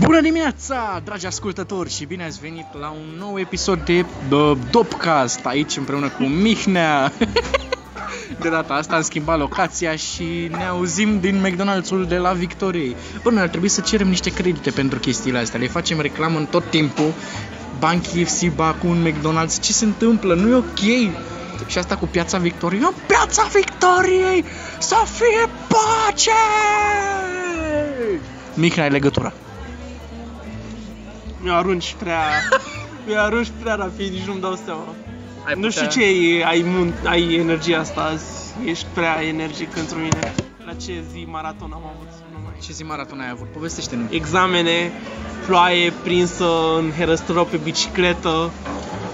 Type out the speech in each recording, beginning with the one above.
Bună dimineața, dragi ascultători și bine ați venit la un nou episod de uh, Dopcast aici împreună cu Mihnea. De data asta am schimbat locația și ne auzim din McDonald's-ul de la Victoriei. Bă, noi ar trebui să cerem niște credite pentru chestiile astea. Le facem reclamă în tot timpul. Ban KFC, ba cu un McDonald's. Ce se întâmplă? Nu e ok. Și asta cu Piața Victoriei. Eu, Piața Victoriei! Să fie pace! Mihnea, ai legătura. Mi-o arunci prea... Mi-o arunci prea rapid, nici nu-mi dau seama. Ai Nu știu putea- ce e, ai, mun- ai energia asta azi. Ești prea energic pentru mine. La ce zi maraton am avut? Nu mai Ce zi maraton ai avut? Povestește-ne. Examene, ploaie prinsă în herăstrău pe bicicletă.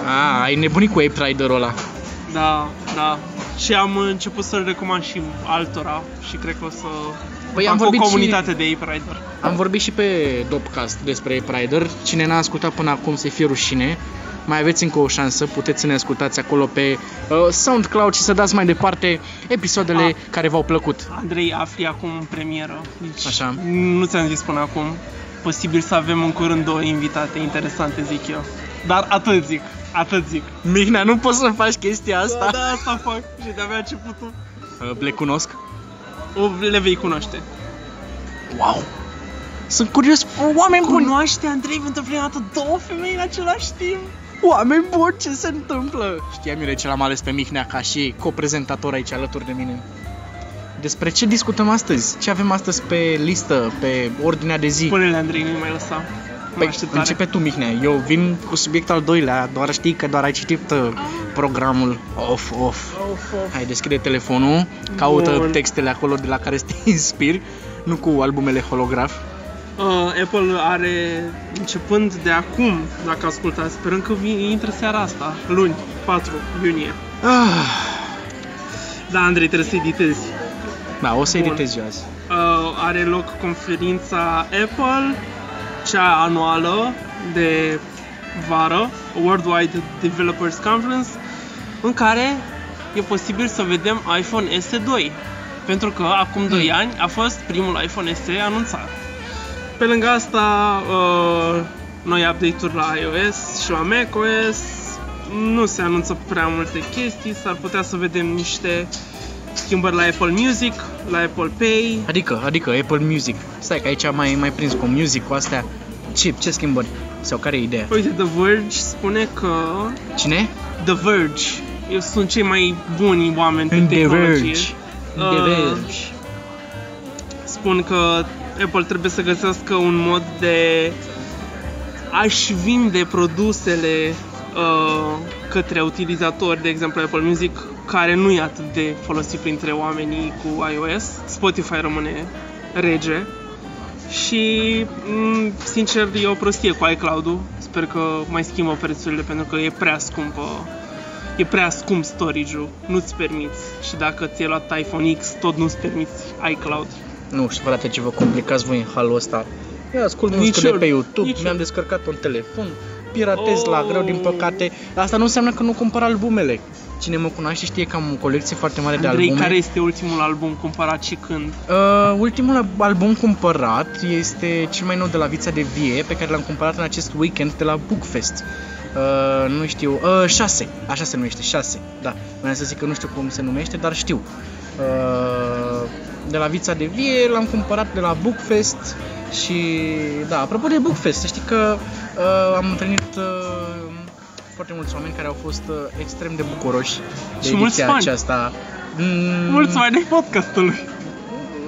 A, ai nebunit cu Ape Rider-ul ăla. Da, da. Și am început să-l recomand și altora și cred că o să Păi fac am o vorbit și- comunitate de Ape Rider. Am vorbit și pe Dopcast despre Ape Rider. Cine n-a ascultat până acum să fie rușine. Mai aveți încă o șansă, puteți să ne ascultați acolo pe uh, SoundCloud și să dați mai departe episoadele Ah. care v-au plăcut. Andrei, afli acum în premieră. Deci Așa. Nu ți-am zis până acum. Posibil să avem în curând două invitate interesante, zic eu. Dar atât zic, atât zic. Mihnea, nu poți să faci chestia asta. Da, da, asta fac și de-abia începutul. Uh, le cunosc. O, le vei cunoaște. Wow! Sunt curios, oameni buni! Cunoaște, Andrei, pentru prima dată două femei în același timp. Oameni buni, ce se întâmplă? Știam eu de ce l-am ales pe Mihnea ca și coprezentator aici alături de mine. Despre ce discutăm astăzi? Ce avem astăzi pe listă, pe ordinea de zi? Spune-le, Andrei, nu mai lăsa. Păi, începe tu, Mihnea. Eu vin cu subiectul al doilea, doar știi că doar ai citit uh, programul off, off. Of, of. Hai, deschide telefonul, caută Bun. textele acolo de la care să te inspiri, nu cu albumele holograf. Uh, Apple are, începând de acum, dacă ascultați, sperăm că vine, intră seara asta, luni, 4 iunie. Ah, Da, Andrei, trebuie să editezi. da, o să Bun. editez eu azi. uh, are loc conferința Apple, cea anuală de vară, Worldwide Developers Conference, în care e posibil să vedem iPhone SE 2. Pentru că acum 2 ani a fost primul iPhone SE anunțat. Pe lângă asta, uh, noi update-uri la iOS și la macOS, nu se anunță prea multe chestii, s-ar putea să vedem niște schimbări la Apple Music, la Apple Pay, Adică, adică Apple Music. Stai că aici mai mai prins cu music cu astea. Ce, ce schimbări? Sau care e ideea? Uite, The Verge spune că Cine? The Verge eu sunt cei mai buni oameni pe În The tehnologie. Verge. În The Uh, Verge. Spun că Apple trebuie să găsească un mod de a-și vinde produsele uh, către utilizatori, de exemplu Apple Music, care nu e atât de folosit printre oamenii cu iOS. Spotify rămâne rege. Și, m, sincer, e o prostie cu iCloud-ul. Sper că mai schimbă prețurile pentru că e prea scumpă. E prea scump storage-ul. Nu-ți permiți. Și dacă ți-ai luat iPhone X, tot nu-ți permiți iCloud. Nu știu, frate, ce vă complicați voi în halul ăsta. Eu ascult Nici muzică de eu, pe YouTube, nici mi-am eu. descărcat un telefon, piratez la Oh. greu, din păcate. Asta nu înseamnă că nu cumpăr albumele. Cine mă cunoaște știe că am o colecție foarte mare de Andrei, albume. care este ultimul album cumpărat și când? Uh, ultimul album cumpărat este cel mai nou de la Vița de Vie, pe care l-am cumpărat în acest weekend de la Bookfest. Uh, nu știu, uh, 6, așa se numește, 6, da. Vreau să zic că nu știu cum se numește, dar știu. Uh, de la Vița de Vie l-am cumpărat de la Bookfest și, da, apropo de Bookfest, să știi că uh, am întâlnit uh, foarte mulți oameni care au fost uh, extrem de bucuroși de Și mulți ediția fani. aceasta. Mm, Mulți mai de podcastului.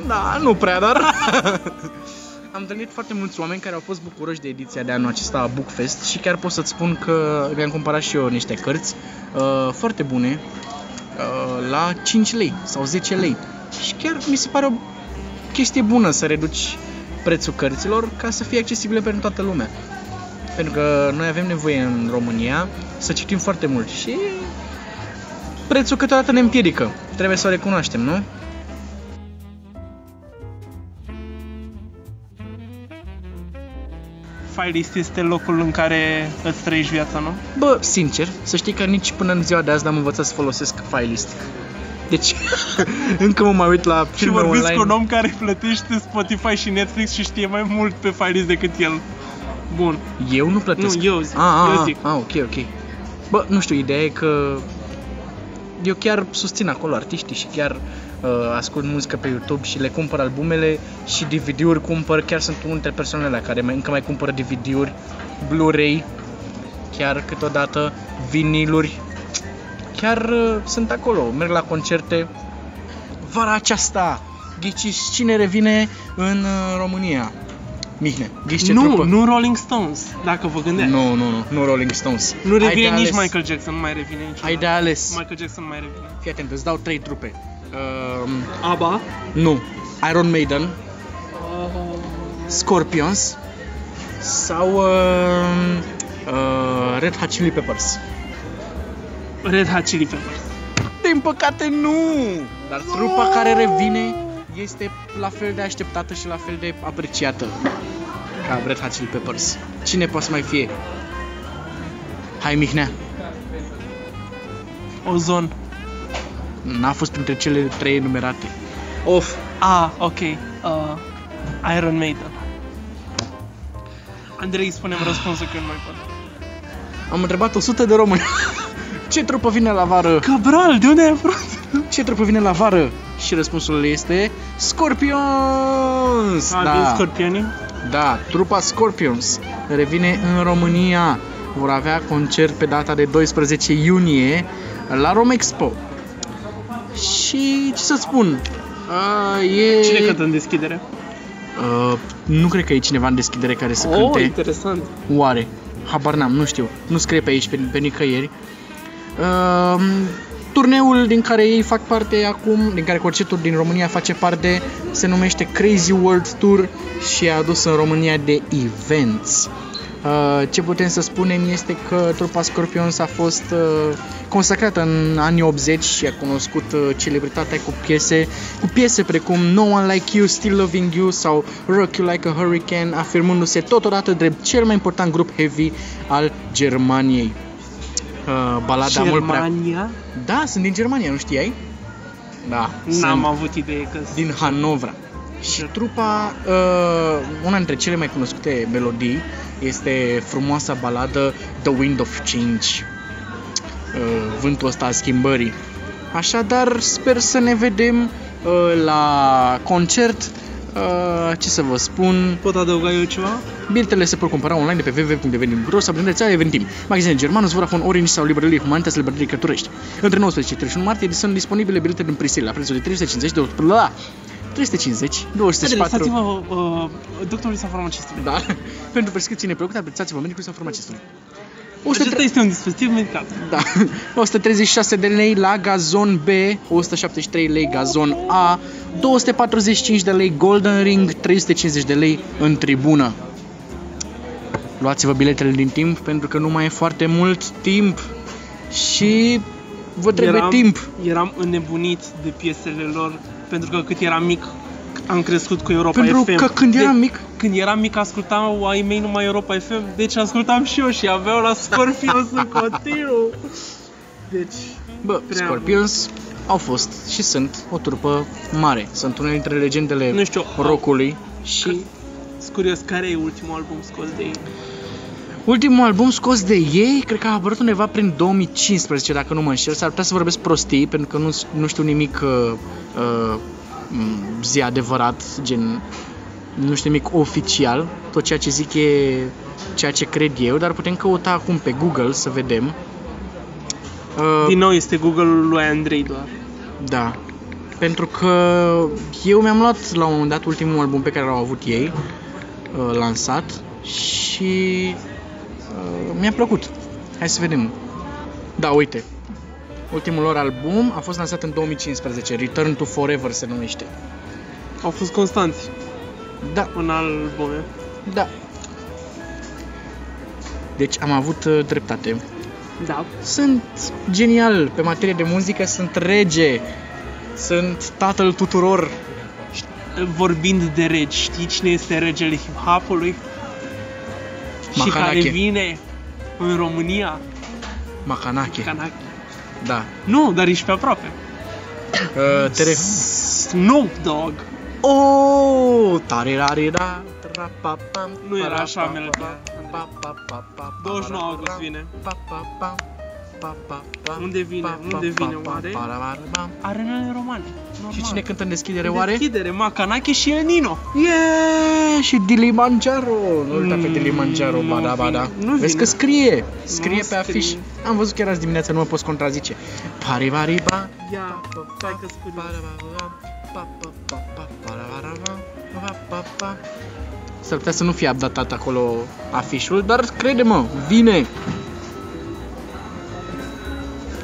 da, nu prea, dar... Am întâlnit foarte mulți oameni care au fost bucuroși de ediția de anul acesta a Bookfest și chiar pot să-ți spun că mi-am cumpărat și eu niște cărți uh, foarte bune uh, la 5 lei sau 10 lei. Și chiar mi se pare o chestie bună să reduci prețul cărților ca să fie accesibile pentru toată lumea. Pentru că noi avem nevoie în România să citim foarte mult și prețul câteodată ne împiedică. Trebuie să o recunoaștem, nu? Filelist este locul în care îți trăiești viața, nu? Bă, sincer, să știi că nici până în ziua de azi n-am învățat să folosesc Filelist. Deci, încă mă mai uit la Și filme vorbiți online. cu un om care plătește Spotify și Netflix și știe mai mult pe Files decât el. Bun. Eu nu plătesc. Nu, eu zic. Ah, ah, Eu ah, zic. ah, ok, ok. Bă, nu știu, ideea e că eu chiar susțin acolo artiștii și chiar uh, ascult muzică pe YouTube și le cumpăr albumele și DVD-uri cumpăr, chiar sunt unul dintre persoanele alea care mai, încă mai cumpără DVD-uri, Blu-ray, chiar câteodată viniluri. Chiar uh, sunt acolo, merg la concerte. Vara aceasta, ghiciți cine revine în uh, România? Mihnea, ghici ce nu, trupă? nu Rolling Stones, dacă vă gândeați. Nu, nu, nu, nu Rolling Stones. Nu Ai de revine nici ales. Michael Jackson, nu mai revine nici. Ai de ales. Michael Jackson nu mai revine. Fii atent, îți dau trei trupe. Um, ABBA. nu, Iron Maiden, Scorpions sau um, uh, Red Hot Chili Peppers. Red Hot Chili Peppers. Din păcate nu! Dar trupa care revine este la fel de așteptată și la fel de apreciată ca Red Hot Chili Peppers. Cine poate să mai fie? Hai Mihnea, Ozon. n-a fost printre cele trei enumerate. Of, Ah, ok. Uh, Iron Maiden. Andrei, spunem răspunsul că eu nu mai pot. am întrebat 100 de români. Ce trupă vine la vară? Cabral, de unde ai vrut? Ce trupă vine la vară? Și răspunsul este Scorpions! A, da. din Scorpionii? Da, trupa Scorpions revine în România. Vor avea concert pe data de 12 iunie la Romexpo. Și ce să spun? Uh, e... Cine cântă în deschidere? Uh, nu cred că e cineva în deschidere care să Oh, cânte. interesant. Oare? Habar n-am, nu știu. Nu scrie pe aici, pe, pe nicăieri. Uh, turneul din care ei fac parte acum, din care concertul din România face parte, se numește Crazy World Tour și a adus în România de events. Uh, ce putem să spunem este că trupa Scorpions a fost uh, consacrată în anii 80 și a cunoscut uh, celebritatea cu piese, cu piese precum No One Like You, Still Loving You sau Rock You Like a Hurricane, afirmându-se totodată drept cel mai important grup heavy al Germaniei. Uh, balada mult prea... Germania? Da, sunt din Germania, nu știai? Da, N-am sunt avut idee că din Hanovra. Și trupa, uh, una dintre cele mai cunoscute melodii este frumoasa baladă The Wind of Change, uh, vântul ăsta al schimbării. Așadar, sper să ne vedem uh, la concert. Uh, ce să vă spun? Pot adăuga eu ceva? Biletele se pot cumpăra online de pe www.eventim.ro sau prin rețeaua Eventim. Magazine Germanus, Vodafone, Orange sau librării Humanitas, librării Căturești. Între 19 și 31 martie sunt disponibile bilete din presale la prețul de 350 de la 350, Haide, 204. lăsați-vă uh, doctorului sau farmacistului. Da. Pentru prescripții neplăcute, aprețați-vă medicului sau farmacistului. Acesta este un dispozitiv medical. Da. 136 de lei la gazon B, 173 lei gazon A, 245 de lei Golden Ring, 350 de lei în tribună. Luați-vă biletele din timp pentru că nu mai e foarte mult timp și vă trebuie eram, timp. Eram înnebunit de piesele lor pentru că cât eram mic am crescut cu Europa Pentru FM. că când eram de, mic, Când eram mic ascultam ai mei numai Europa FM, deci ascultam și eu și aveau la Scorpions în continuu. Deci, bă, Prea Scorpions au fost și sunt o trupă mare. Sunt una dintre legendele nu știu, rockului și sunt curios care e ultimul album scos de ei. Ultimul album scos de ei, cred că a apărut undeva prin 2015, dacă nu mă înșel. S-ar putea să vorbesc prostii, pentru că nu, nu știu nimic uh, uh, m, zi adevărat, gen nu știu nimic oficial. Tot ceea ce zic e ceea ce cred eu, dar putem căuta acum pe Google să vedem. Uh, Din nou este Google-ul lui Andrei doar. da. Pentru că eu mi-am luat la un moment dat ultimul album pe care l-au avut ei, uh, lansat, și uh, mi-a plăcut. Hai să vedem. Da, uite. Ultimul lor album a fost lansat în 2015, Return to Forever se numește. Au fost constanți Da, în albume. da. Deci am avut uh, dreptate. Da. Sunt genial pe materie de muzică, sunt rege, sunt tatăl tuturor. Vorbind de regi, știi cine este regele hip-hopului? Și Mahanache. care vine în România? Macanache. Kanaki. Da. Nu, dar ești pe aproape. Uh, tere. Snoop Dogg. Oh, tare rare da. tra, pa, pam, Nu era para, așa pa, melodia. pa, pa, pa, pa, pa, 29 para, august pa, vine. Pa, pa, pa, pa, pa, pa, Unde vine? pa, pa, Unde pa, vine, pa, oare? para, para, pa. Arenele romane. Normal. Și cine cântă în deschidere oare? Deschidere, Macanache și El Nino. Yeah! Și Dilimanjaro! Nu uita pe Mm, Dilimanjaro, nu bada, bada. vine, nu Vezi vine. că scrie, scrie pe scrie. afiș. Am văzut chiar azi dimineața, nu mă poți contrazice. Pari, pari, pa. Ia, stai că spune. S-ar putea să nu fie updatat acolo afișul, dar crede-mă, vine!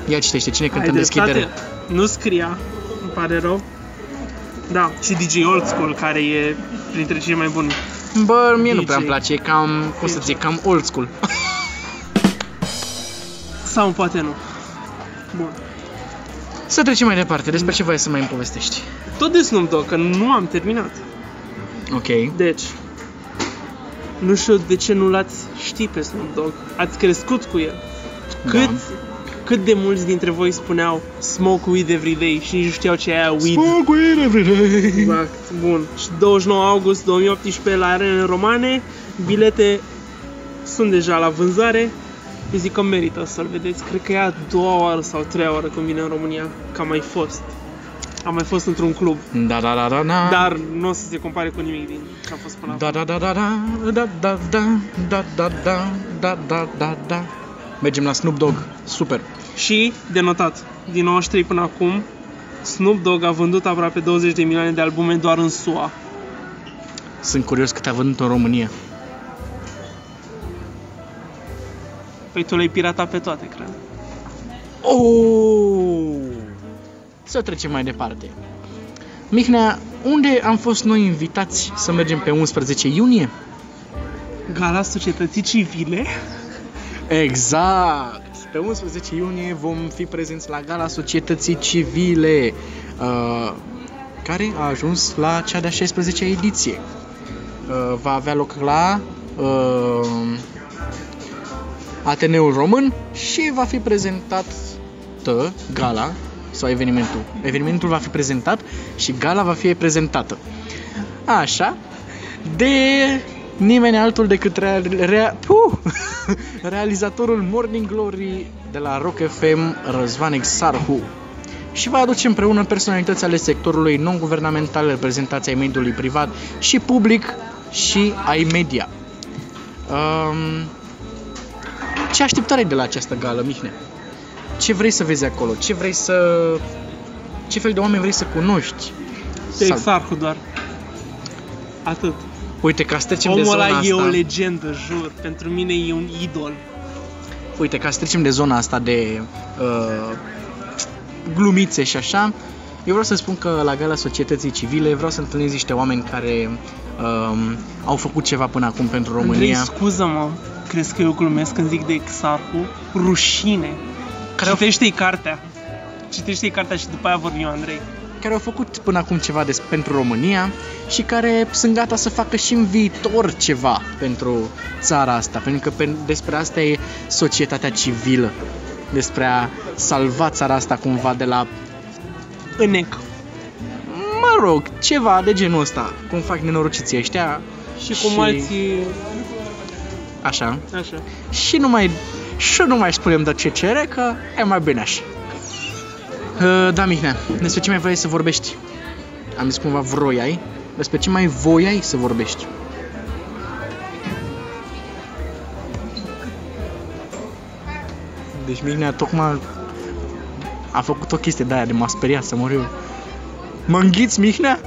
Ia citește, cine cântă Ai în deschidere? dreptate. Nu scria, îmi pare rău. Da, și DJ Old School, care e printre cei mai buni. Bă, mie nu DJ. prea îmi place, e cam, cum să zic, cam old school. Sau poate nu. Bun. Să trecem mai departe, despre ce voiai să mai îmi povestești? Tot de Snoop Dogg, că nu am terminat. Ok. Deci, nu știu de ce nu l-ați ști pe Snoop Dogg. Ați crescut cu el. Cât, Da. Cât de mulți dintre voi spuneau smoke weed every day și nici nu știau ce e aia weed. Smoke weed every day. Exact, bun. Și 29 august 2018 la arenele romane, bilete sunt deja la vânzare. Eu zic că merită să-l vedeți. Cred că e a doua oară sau treia oară când vine în România, că am mai fost. Am mai fost într-un club, Da, da, da, da, da. dar nu o să se compare cu nimic din ce a fost până acum. Da, da, da, da, da, da, da, da, da, da, da, da, da, da, da. Mergem la Snoop Dogg. Super. Și, de notat, din 93 până acum, Snoop Dogg a vândut aproape 20 de milioane de albume doar în SUA. Sunt curios cât a vândut în România. Păi tu le-ai piratat pe toate, cred. Oh! Să trecem mai departe. Mihnea, unde am fost noi invitați să mergem pe 11 iunie? Gala Societății Civile? Exact! Pe 11 iunie vom fi prezenți la Gala Societății Civile, uh, care a ajuns la cea de-a 16-a ediție. Uh, va avea loc la uh, Ateneul Român și va fi prezentat tă, gala sau evenimentul. Evenimentul va fi prezentat și gala va fi prezentată. Așa, de nimeni altul decât rea, rea, puh, realizatorul Morning Glory de la Rock FM, Răzvan Exarhu. Și va aduce împreună personalități ale sectorului non-guvernamental, reprezentații ai mediului privat și public și ai media. Um, ce așteptare ai de la această gală, Mihnea? Ce vrei să vezi acolo? Ce vrei să... Ce fel de oameni vrei să cunoști? Pe Sau- Exarhu doar. Atât. Uite, ca să trecem de Omul zona ăla asta... e o legendă, jur. Pentru mine e un idol. Uite, ca să trecem de zona asta de uh, glumițe și așa, eu vreau să spun că la Gala Societății Civile vreau să întâlnesc niște oameni care um, au făcut ceva până acum pentru Andrei, România, scuză-mă. Crezi că eu glumesc când zic de Exarhu? Rușine. care au, Citește-i cartea. Citește-i cartea și după aia vorbim, Andrei. Care au făcut până acum ceva des, pentru România și care sunt gata să facă și în viitor ceva pentru țara asta, pentru că pe, despre asta e societatea civilă, despre a salva țara asta cumva de la Înec. mă rog, ceva de genul ăsta, cum fac nenorociții ăștia, Și cum Și- alții... așa. Așa. Și nu mai, și nu mai spunem de ce cere, că e mai bine așa. Uh, da, Mihnea, despre ce mai vrei să vorbești? Am zis cumva vroiai? Despre ce mai voiai să vorbești? Deci Mihnea tocmai a făcut o chestie de aia de m-a speriat să mor eu. Mă înghiți, Mihnea?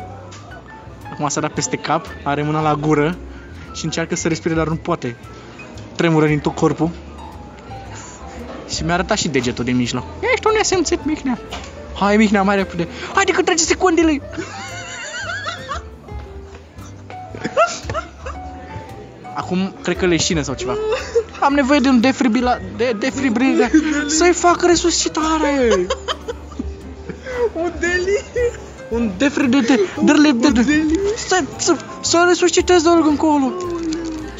Acum s-a dat peste cap, are mâna la gură și încearcă să respire, dar nu poate. Tremură din tot corpul. Și mi-a arătat și degetul din mijloc. Ești un nesimțit, Mihnea. Hai, Mihnea, mai repede. Haide că trece secundele. Acum cred că leșină sau ceva. Am nevoie de un defribila... de defribrilare. Să-i fac resuscitare. Un deli! Un defri de... de... de... de... de... de... Să, să, să resuscitez de încolo.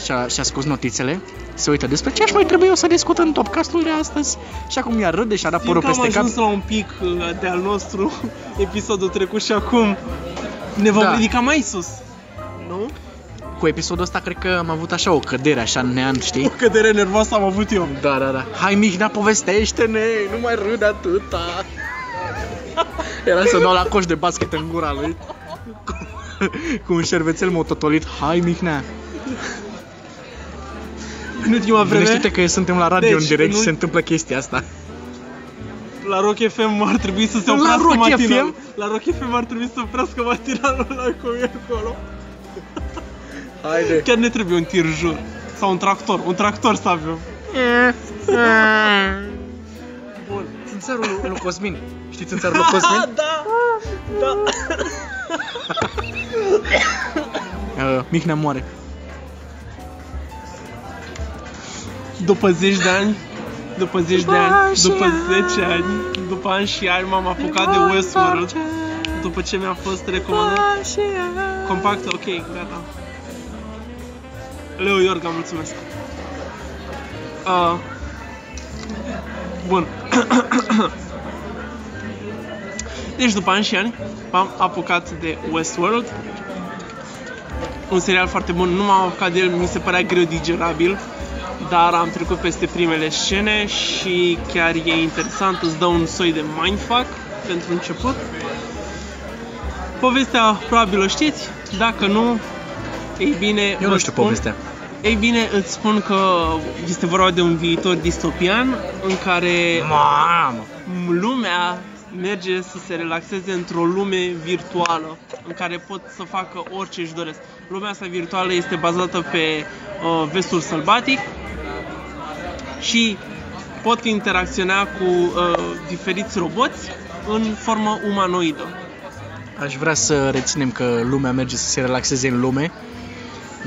Și-a, și-a scos notițele se uită despre ce aș mai trebuie eu să discut în topcastul de astăzi. Și acum ea râde și a dat Știm părul că am peste cap. ajuns la un pic uh, de al nostru episodul trecut și acum ne vom Da. ridica mai sus. Nu? Cu episodul ăsta cred că am avut așa o cădere așa în neant, știi? O cădere nervoasă am avut eu. Da, da, da. Hai Mihnea, povestește-ne, nu mai râde atâta. Era să dau la coș de basket în gura lui. Cu, cu un șervețel mototolit. Hai Mihnea. În ultima vreme, Gândește-te că suntem la radio Deci, în direct în și ul- se întâmplă chestia asta. la Rock FM ar trebui să se La oprească Rock matinalul. FM? La Rock FM ar trebui să se oprească matinalul la cum e acolo. Haide. Chiar ne trebuie un tir jur. Sau un tractor. Un tractor să avem. Bun. Țânțarul lui, lui Cosmin. Știi țânțarul lui Cosmin? da! Da! Uh, Mihnea moare. După zeci de ani, după zeci de ani ani, și după ani. 10 ani, după ani și ani m-am apucat de Westworld după ce mi-a fost recomandat compact, ok, gata. Leo Iorga, mulțumesc. Uh, bun. deci după ani și ani m-am apucat de Westworld. Un serial foarte bun, nu m-am apucat de el, mi se părea greu digerabil, dar am trecut peste primele scene și chiar e interesant, îți dă un soi de mindfuck pentru început. Povestea probabil o știți, dacă nu, ei bine, Eu vă nu știu spun- povestea. ei bine, îți spun că este vorba de un viitor distopian în care Mamă! lumea merge să se relaxeze într-o lume virtuală în care pot să facă orice își doresc. Lumea asta virtuală este bazată pe uh, vestul sălbatic și pot interacționa cu uh, diferiți roboți în formă umanoidă. Aș vrea să reținem că lumea merge să se relaxeze în lume.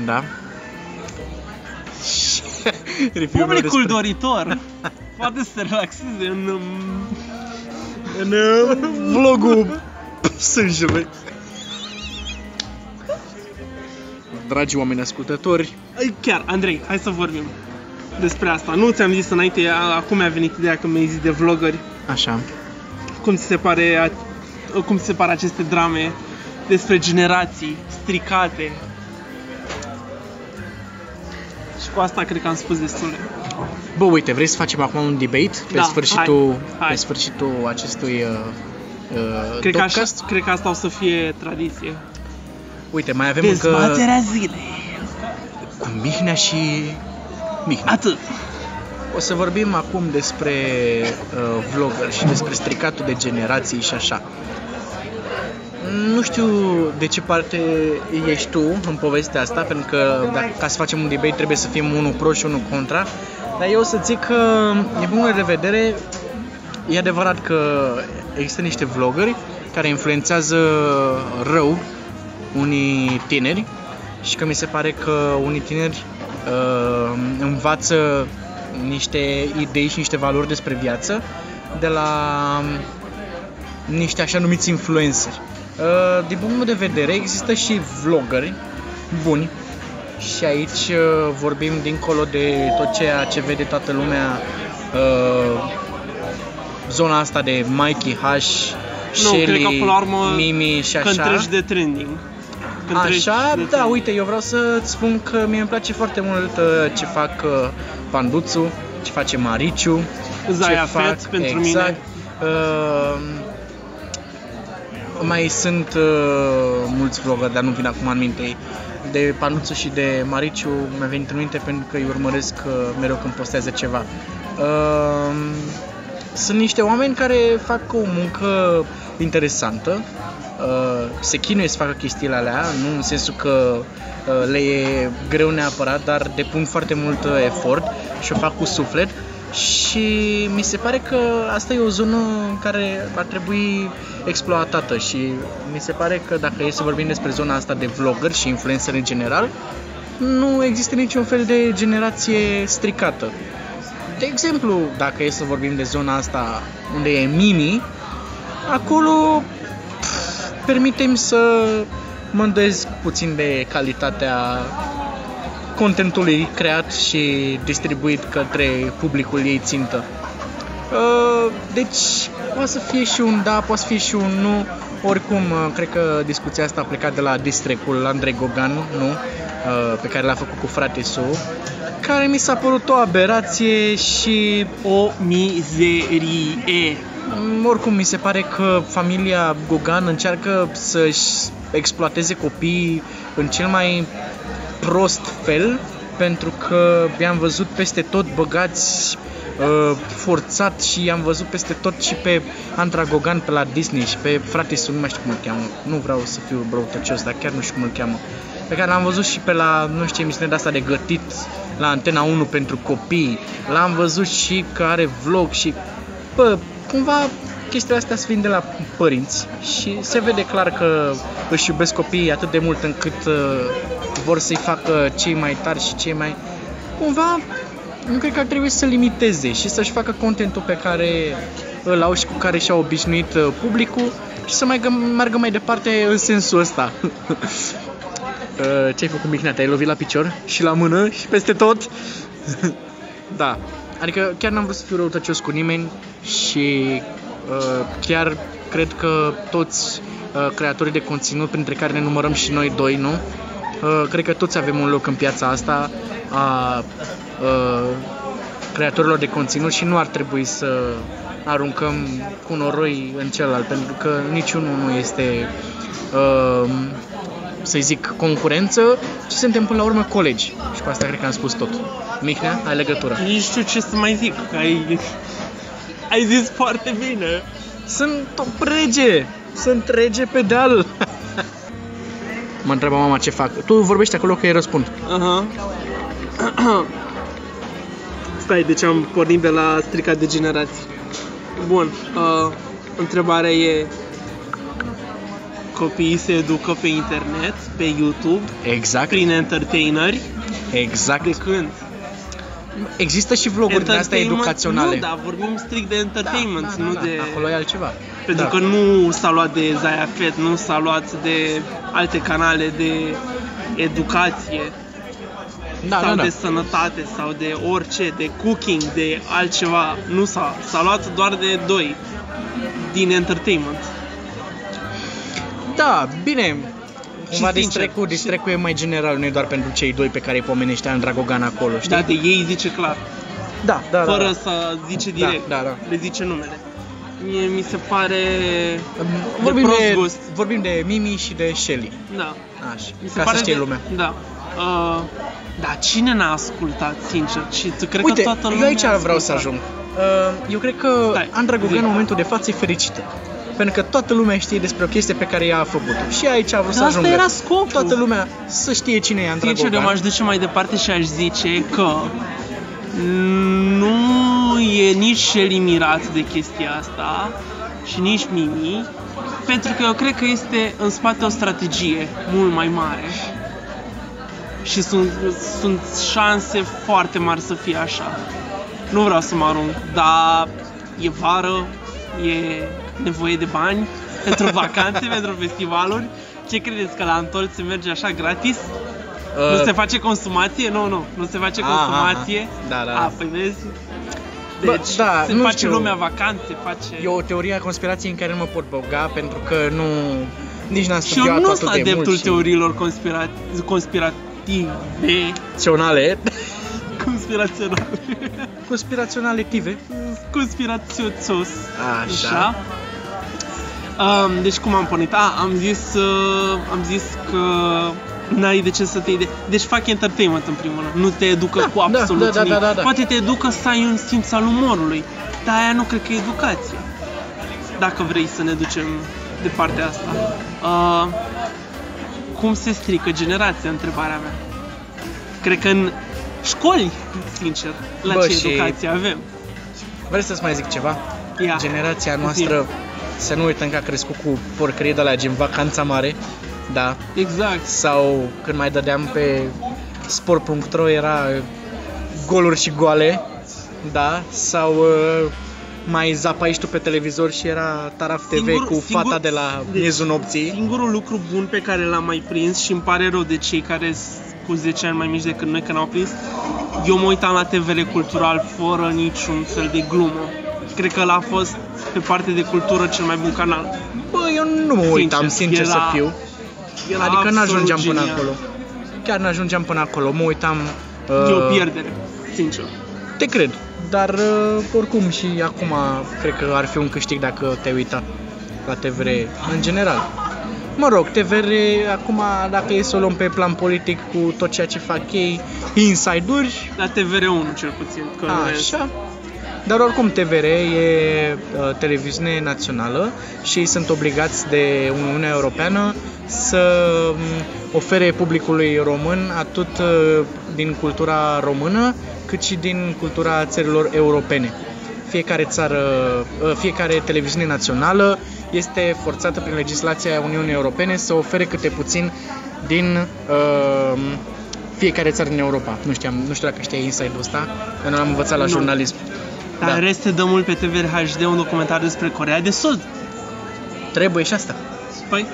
Da? Și review-ul meu Publicul despre- doritor poate să se relaxeze în um, În uh, vlogul sângelui. Dragi oameni ascultători, Ai, Chiar, Andrei, hai să vorbim despre asta. Nu ți-am zis înainte, a- acum mi-a venit ideea că mi-ai zis de vloggeri. așa, Cum ți se pare, a- cum ți se pare aceste drame despre generații stricate? Și cu asta cred că am spus destule. Bă, uite, vrei să facem acum un debate pe Da, sfârșitul, hai, hai. pe sfârșitul acestui uh, uh, Cred că, așa, podcast? cred că asta o să fie tradiție. Uite, mai avem încă Dezbaterea zilei. cu Mihnea și Mihnea. Atât. O să vorbim acum despre uh, vlogger și despre stricatul de generații și așa. Nu știu de ce parte ești tu în povestea asta, pentru că dacă, ca să facem un debate trebuie să fim unul pro și unul contra, dar eu o să zic că, din punct meu de vedere, e adevărat că există niște vloggeri care influențează rău unii tineri și că mi se pare că unii tineri uh, învață niște idei și niște valori despre viață de la niște așa numiți influenceri. Uh, din punctul meu de vedere, există și vloggeri buni și aici uh, vorbim dincolo de tot ceea ce vede toată lumea uh, zona asta de Mikey H, Nu, Shelly, cred că până la urmă Mimi și Când așa. treci de trending. Când treci Așa, de da, trending. uite, eu vreau să-ți spun că mie îmi place foarte mult uh, ce fac uh, Panduțu, ce face Mariciu, Zaya ce fac, Fet pentru exact. mine. Uh, mai sunt uh, mulți vloggeri, dar nu vin acum în minte. De Panuțu și de Mariciu mi-a venit în minte pentru că îi urmăresc uh, mereu când postează ceva. Uh, sunt niște oameni care fac o muncă interesantă, uh, se chinuie să facă chestiile alea, nu în sensul că uh, le e greu neapărat, dar depun foarte mult uh, efort și o fac cu suflet și mi se pare că asta e o zonă care ar trebui exploatată și mi se pare că dacă e să vorbim despre zona asta de vlogger și influencer în general, nu există niciun fel de generație stricată. De exemplu, dacă e să vorbim de zona asta unde e Mimi, acolo pf, permitem să mă îndoiesc puțin de calitatea contentului creat și distribuit către publicul ei țintă. Uh, deci, poate să fie și un da, poate să fie și un nu. Oricum, uh, cred că discuția asta a plecat de la distrecul Andrei Gogan, nu? Uh, pe care l-a făcut cu frate său, care mi s-a părut o aberație și O mizerie. Mm, Oricum, mi se pare că familia Gogan încearcă să-și exploateze copiii în cel mai prost fel, pentru că i-am văzut peste tot băgați uh, forțat și i-am văzut peste tot și pe Andra Gogan pe la Disney și pe frate nu mai știu cum îl cheamă, nu vreau să fiu brăutăcios, dar chiar nu știu cum îl cheamă, pe care l-am văzut și pe la, nu știu ce emisiune de asta de gătit, la Antena 1 pentru copii, l-am văzut și că are vlog și, bă, cumva chestiile astea se vin de la părinți și se vede clar că își iubesc copiii atât de mult încât uh, vor să-i facă cei mai tari și cei mai... Cumva, nu cred că ar trebui să se limiteze și să-și facă contentul pe care îl au și cu care și-au obișnuit uh, publicul și să mai gă- meargă mai departe în sensul ăsta. Uh, Ce-ai făcut, Mihnea? Te-ai lovit la picior și la mână și peste tot? da. Adică chiar n-am vrut să fiu răutăcios cu nimeni și uh, chiar cred că toți uh, creatorii de conținut, printre care ne numărăm și noi doi, nu? Uh, cred că toți avem un loc în piața asta a uh, creatorilor de conținut și nu ar trebui să aruncăm cu noroi în celălalt, pentru că niciunul nu este, uh, să zic, concurență, ci suntem până la urmă colegi. Și cu asta cred că am spus tot. Mihnea, ai legătură. Nu știu ce să mai zic, că ai, ai zis foarte bine. Sunt top rege! Sunt rege pe deal! mă întreabă mama ce fac. Tu vorbești acolo că îi răspund. Aha. Stai, deci am pornit de la stricat de generații. Bun, uh, întrebarea e Copiii se educă pe internet, pe YouTube, Exact. prin entertaineri. Exact. De când? Există și vloguri de astea Entertainment- educaționale. Nu, dar vorbim strict de entertainment, nu de... Acolo e altceva. Pentru da. că nu s-a luat de Zaya Fet, nu s-a luat de alte canale de educație da, sau da, da. de sănătate sau de orice, de cooking, de altceva. Nu s-a, s-a luat doar de doi din entertainment. Da, bine. Cumva sincer, distrecul, și- distrecul e mai general, nu e doar pentru cei doi pe care îi pomenește Andra Gogan acolo, știi? Da, de ei zice clar, da, da, fără da. să zice direct, da, da. le zice numele. Mie mi se pare Vorbim prost de, gust. vorbim de Mimi și de Shelly. Da. Așa, Mi se ca pare să știe de- lumea. Da. Uh, da, cine n-a ascultat, sincer? Și tu cred Uite, că toată lumea eu aici a vreau să ascultat. ajung. Uh, eu cred că Stai, Andra Gogan zi. în momentul de față e fericită. Pentru că toată lumea știe despre o chestie pe care ea a făcut-o. Și aici a vrut să Dar asta ajungă. era scopul. Toată lumea să știe cine e Andra Sincer, eu Gogan. m-aș duce mai departe și aș zice că nu e nici Shelly mirat de chestia asta și nici Mimi, pentru că eu cred că este în spate o strategie mult mai mare și sunt, sunt șanse foarte mari să fie așa. Nu vreau să mă arunc, dar e vară, e nevoie de bani pentru vacanțe, pentru festivaluri. Ce credeți că la Antol se merge așa gratis? Uh, Nu se face consumație? Nu, nu, nu se face Ah, consumație. ah, ah. Da, da. A, păi vezi? Bă, Deci, da, se nu face știu. lumea vacanțe, face... E o teorie a conspirației în care nu mă pot băga pentru că nu... Nici n-am și eu studiat nu atât sunt de adeptul mult și... teoriilor conspira... conspirative. Conspiraționale. Conspiraționale. Conspiraționalitive. Conspirațioțos. Așa. Um, deci cum am pornit? A, am zis, uh, am zis că n-ai de ce să te... ide- Deci fac entertainment în primul rând. Nu te educă Da, cu da, absolut da, da, nimic. da, da, da. Poate te educă să ai un simț al umorului. Dar aia nu cred că e educație. Dacă vrei să ne ducem de partea asta. Uh, cum se strică generația, întrebarea mea. Cred că în școli, sincer, la Bă, ce și- educație avem. Vreți să-ți mai zic ceva? Ia. Generația noastră, să nu uităm că a crescut cu porcării de la gen vacanța mare, da, Exact. sau când mai dădeam pe sport.ro era goluri și goale, da, sau uh, mai zapai tu pe televizor și era Taraf TV Singur- cu singur- fata de la deci, miezul nopții. Singurul lucru bun pe care l-am mai prins și îmi pare rău de cei care s- cu 10 ani mai mici decât noi când au prins, eu mă uitam la TVR cultural fără niciun fel de glumă. Cred că l a fost pe parte de cultură cel mai bun canal. Bă, eu nu mă uitam, Sincer, sincer să era- fiu. Era Adică absolut n-ajungeam până genial. acolo. Chiar n-ajungeam până acolo. Mă uitam... E o uh, pierdere, sincer. Te cred. Dar uh, oricum și acum cred că ar fi un câștig dacă te-ai uitat la TVR în general. Mă rog, TVR acum dacă e să o luăm pe plan politic cu tot ceea ce fac ei, inside-uri, La TVR1 cel puțin. Că în rest- Așa. Dar oricum TVR e uh, televiziune națională și ei sunt obligați de Uniunea Europeană să um, ofere publicului român atât uh, din cultura română cât și din cultura țărilor europene. Fiecare țară, uh, fiecare televiziune națională este forțată prin legislația Uniunii Europene să ofere câte puțin din uh, fiecare țară din Europa. Nu știam, nu știu dacă știai inside-ul ăsta, eu nu l-am învățat la Nu. jurnalism. Dar Da. în rest se dă mult pe TVR HD un documentar despre Corea de Sud. Trebuie și asta. Păi,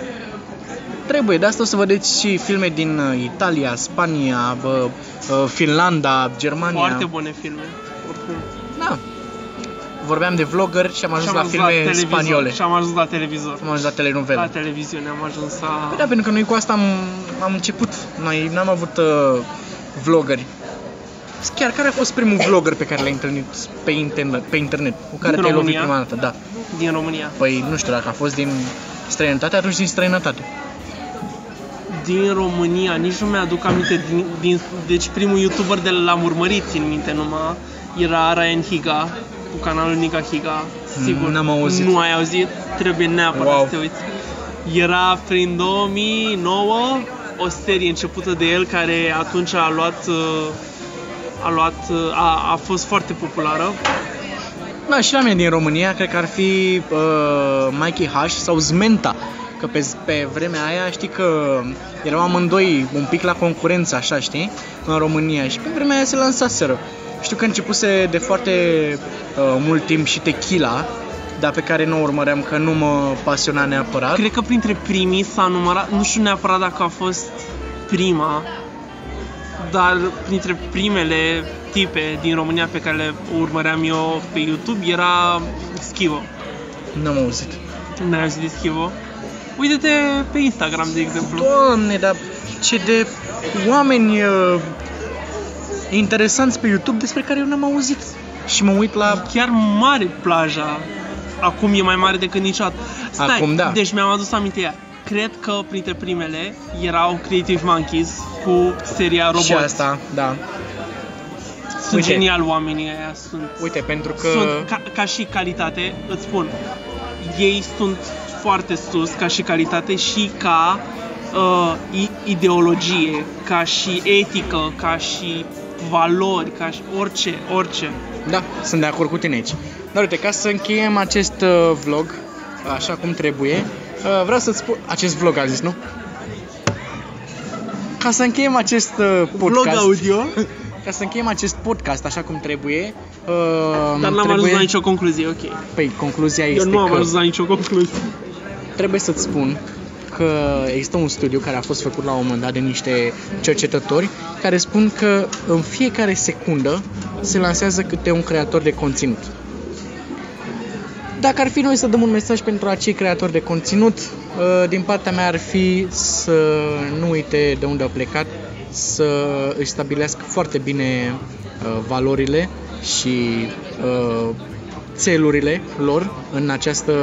Trebuie, de asta o să vedeți și filme din uh, Italia, Spania, bă, uh, Finlanda, Germania. foarte bune filme. Oricum. Da. Vorbeam de vlogger și am ajuns Și am la ajuns filme televizor. spaniole. Și am ajuns la televizor. Am ajuns la telenovele. La televiziune am ajuns la... Păi da, pentru că noi cu asta am, am început. Noi n-am avut uh, vloggeri. Chiar care a fost primul vlogger pe care l-ai întâlnit pe internet, pe internet cu care Din te-ai lovit România? prima dată? Da. din România. Păi nu știu dacă a fost din străinătate, atunci din străinătate. Din România, nici nu mi-aduc aminte din, din, Deci primul youtuber de l-am urmărit, țin minte numai Era Ryan Higa Cu canalul Nica Higa Sigur, Mm, n-am auzit. Nu ai auzit? Trebuie neapărat Wow. să te uiți Era prin 2009 O serie începută de el Care atunci a luat uh, A luat uh, a, a fost foarte populară Da, și la mine din România cred că ar fi uh, Mikey H sau Zmenta. Că pe, pe vremea aia știi că erau amândoi un pic la concurență, așa știi, în România și pe vremea aia se lansaseră. Știu că începuse de foarte uh, mult timp și Tequila, dar pe care nu o urmăream că nu mă pasiona neapărat. Cred că printre primii s-a numărat, nu știu neapărat dacă a fost prima, dar printre primele tipe din România pe care le urmăream eu pe YouTube era Schivo. N-am auzit. N-ai auzit de Schivo? Uite-te pe Instagram, de exemplu. Doamne, dar ce de oameni uh, interesanți pe YouTube despre care eu n-am auzit. Și mă uit la Chiar mare plaja. Acum e mai mare decât niciodată. Stai, Acum, da. deci mi-am adus aminte ea. Cred că printre primele erau Creative Monkeys cu seria Robot. și asta, da. Sunt Uite. genial oamenii ăia, sunt Uite, pentru că... sunt ca, ca și calitate, îți spun, ei sunt foarte sus ca și calitate și ca uh, i- ideologie, ca și etică, ca și valori, ca și orice, orice. Da, sunt de acord cu tine aici. Dar uite, ca să încheiem acest uh, vlog, așa cum trebuie, uh, vreau să-ți spun... Acest vlog, a zis, nu? Ca să încheiem acest uh, podcast... audio, Ca să încheiem acest podcast așa cum trebuie... Uh, dar n-am trebuie... ajuns la nicio concluzie, ok. Păi, concluzia este Eu nu am că ajuns la nicio concluzie. trebuie să-ți spun că există un studiu care a fost făcut la un moment dat de niște cercetători care spun că în fiecare secundă se lansează câte un creator de conținut. Dacă ar fi noi să dăm un mesaj pentru acei creatori de conținut, uh, din partea mea ar fi să nu uite de unde au plecat, să își stabilească foarte bine uh, valorile și uh, țelurile lor în această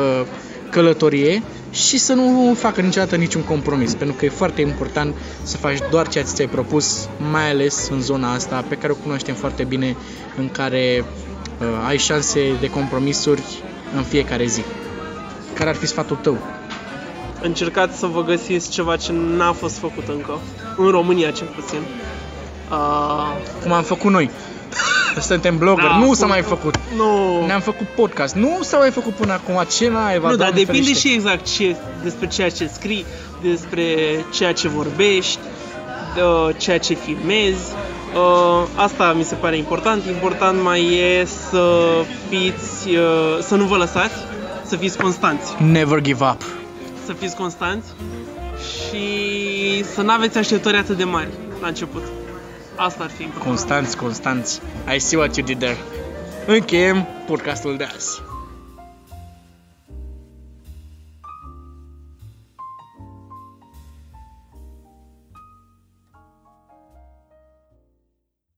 călătorie și să nu facă niciodată niciun compromis, pentru că e foarte important să faci doar ceea ce ți-ai propus, mai ales în zona asta pe care o cunoaștem foarte bine, în care uh, ai șanse de compromisuri în fiecare zi. Care ar fi sfatul tău? Încercați să vă găsiți ceva ce n-a fost făcut încă, în România cel puțin. Uh, Cum am făcut noi. Suntem blogger, Da, nu cum- s-a mai făcut. Nu, Ne-am făcut podcast, nu s-a mai făcut până acum. Ce naiba, Nu, dar Doamne depinde ferește. și exact ce, despre ceea ce scrii, despre ceea ce vorbești, de ceea ce filmezi. Uh, Asta mi se pare important. Important mai e să fiți, uh, să nu vă lăsați, să fiți constanți. Never give up. Să fiți constanți și să nu aveți așteptări atât de mari. la început. Asta ar fi important. Constanți, constanți. I see what you did there. Încheiem podcastul de azi.